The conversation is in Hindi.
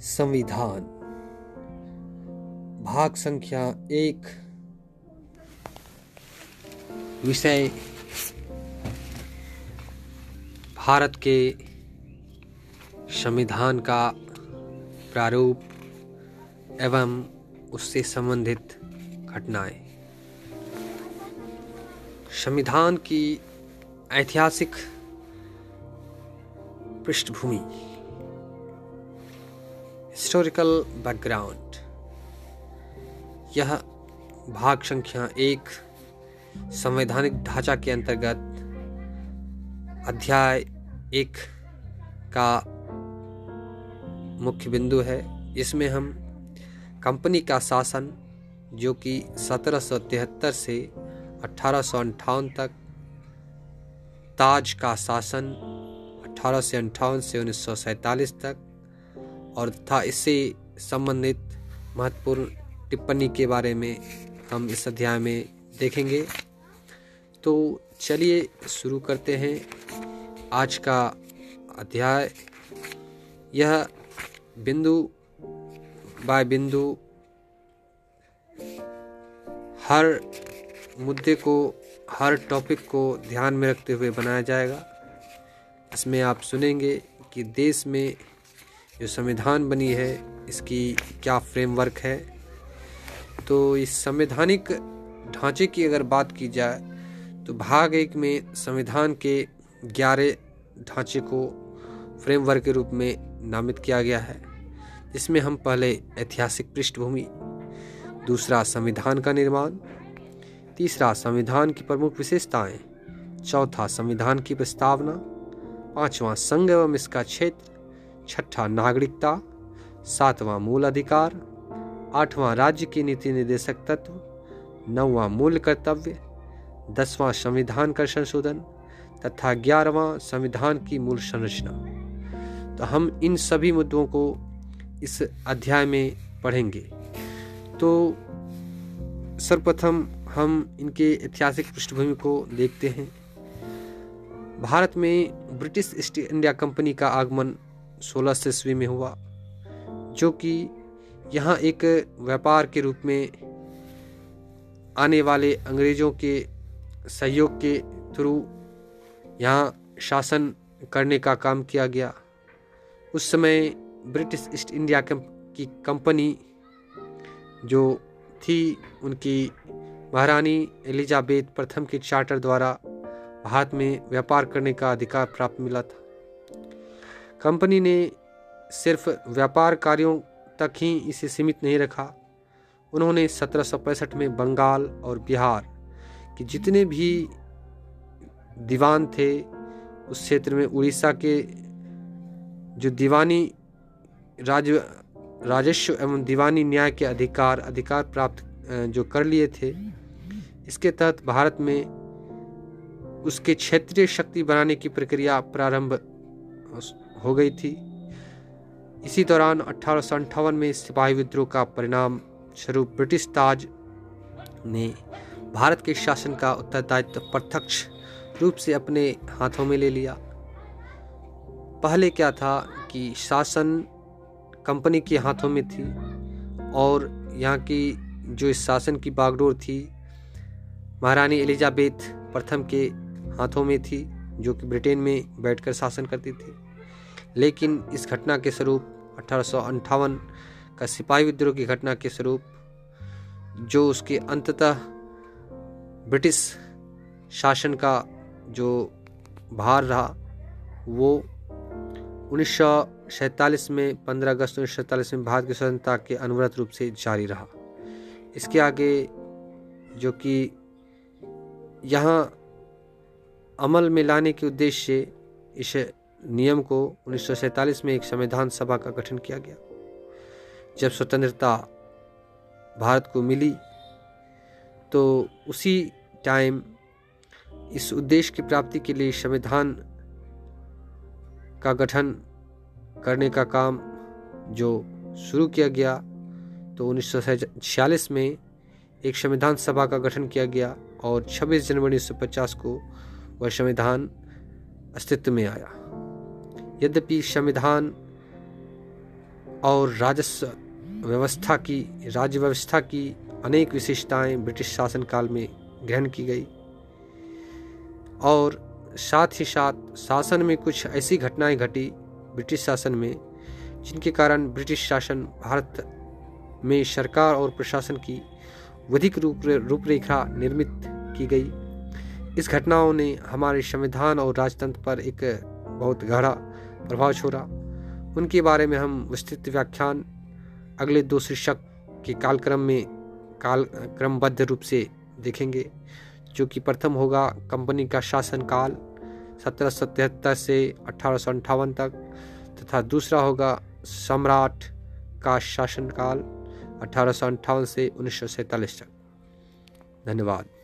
संविधान। भाग संख्या एक। विषय। भारत के संविधान का प्रारूप एवं उससे संबंधित घटनाएँ। संविधान की ऐतिहासिक पृष्ठभूमि। हिस्टोरिकल बैकग्राउंड यह भाग संख्या एक, संवैधानिक ढांचा के अंतर्गत अध्याय एक का मुख्य बिंदु है। इसमें हम कंपनी का शासन, जो कि सत्रह सौ तिहत्तर से अठारह सौ अठावन तक, ताज का शासन अठारह से उन्नीस सौ सैंतालीस तक और तथा इससे संबंधित महत्वपूर्ण टिप्पणी के बारे में हम इस अध्याय में देखेंगे। तो चलिए शुरू करते हैं आज का अध्याय। यह बिंदु बाय बिंदु हर मुद्दे को, हर टॉपिक को ध्यान में रखते हुए बनाया जाएगा। इसमें आप सुनेंगे कि देश में जो संविधान बनी है, इसकी क्या फ्रेमवर्क है? तो इस संवैधानिक ढांचे की अगर बात की जाए तो भाग एक में संविधान के ग्यारह ढांचे को फ्रेमवर्क के रूप में नामित किया गया है, जिसमें हम पहले ऐतिहासिक पृष्ठभूमि, दूसरा संविधान का निर्माण, तीसरा संविधान की प्रमुख विशेषताएँ, चौथा संविधान की प्रस्तावना, पांचवा संघ एवं इसका क्षेत्र छठा नागरिकता, सातवां मूल अधिकार, आठवां राज्य की नीति निर्देशक तत्व, नौवां मूल कर्तव्य, दसवां संविधान का संशोधन तथा ग्यारहवां संविधान की मूल संरचना। तो हम इन सभी मुद्दों को इस अध्याय में पढ़ेंगे। तो सर्वप्रथम हम इनके ऐतिहासिक पृष्ठभूमि को देखते हैं। भारत में ब्रिटिश ईस्ट इंडिया कंपनी का आगमन सोलह सौ ईस्वी में हुआ, जो कि यहाँ एक व्यापार के रूप में आने वाले अंग्रेज़ों के सहयोग के थ्रू यहाँ शासन करने का काम किया गया। उस समय ब्रिटिश ईस्ट इंडिया की कंपनी जो थी, उनकी महारानी एलिजाबेथ प्रथम के चार्टर द्वारा भारत में व्यापार करने का अधिकार प्राप्त मिला था। कंपनी ने सिर्फ़ व्यापार कार्यों तक ही इसे सीमित नहीं रखा। उन्होंने सत्रह सौ पैंसठ में बंगाल और बिहार के जितने भी दीवान थे, उस क्षेत्र में उड़ीसा के जो दीवानी राज, राजस्व एवं दीवानी न्याय के अधिकार अधिकार प्राप्त जो कर लिए थे, इसके तहत भारत में उसके क्षेत्रीय शक्ति बनाने की प्रक्रिया प्रारंभ हो गई थी। इसी दौरान अठारह में सिपाही विद्रोह का परिणाम स्वरूप ब्रिटिश ताज ने भारत के शासन का उत्तरदायित्व प्रत्यक्ष रूप से अपने हाथों में ले लिया। पहले क्या था कि शासन कंपनी के हाथों में थी और यहाँ की जो इस शासन की बागडोर थी, महारानी एलिजाबेथ प्रथम के हाथों में थी, जो कि ब्रिटेन में बैठकर शासन करती थी। लेकिन इस घटना के स्वरूप, अठारह का सिपाही विद्रोह की घटना के स्वरूप, जो उसके अंततः ब्रिटिश शासन का जो भार रहा, वो उन्नीस सौ सैंतालीस में 15 अगस्त उन्नीस सौ सैंतालीस में भारत की स्वतंत्रता के अनवरत रूप से जारी रहा। इसके आगे जो कि यहाँ अमल में लाने के उद्देश्य इस नियम को उन्नीस सौ सैंतालीस में एक संविधान सभा का गठन किया गया। जब स्वतंत्रता भारत को मिली तो उसी टाइम इस उद्देश्य की प्राप्ति के लिए संविधान का गठन करने का काम जो शुरू किया गया तो उन्नीस सौ छियालीस में एक संविधान सभा का गठन किया गया और 26 जनवरी 1950 को वह संविधान अस्तित्व में आया। यद्यपि संविधान और राजस्व व्यवस्था की, राज्य व्यवस्था की अनेक विशेषताएँ ब्रिटिश शासनकाल में ग्रहण की गई। और साथ ही साथ शासन में कुछ ऐसी घटनाएँ घटी ब्रिटिश शासन में, जिनके कारण ब्रिटिश शासन भारत में सरकार और प्रशासन की विधिक रूप रूपरेखा निर्मित की गई। इस घटनाओं ने हमारे संविधान और राजतंत्र पर एक बहुत गहरा प्रभाव छोड़ा। उनके बारे में हम विस्तृत व्याख्यान अगले दो शीर्षक के कालक्रम में काल, क्रमबद्ध रूप से देखेंगे, जो कि प्रथम होगा कंपनी का शासनकाल सत्रह सौ तिहत्तर से अठारह सौ अट्ठावन तक, तथा दूसरा होगा सम्राट का शासनकाल अठारह सौ अट्ठावन से उन्नीस सौ सैंतालीस तक। धन्यवाद।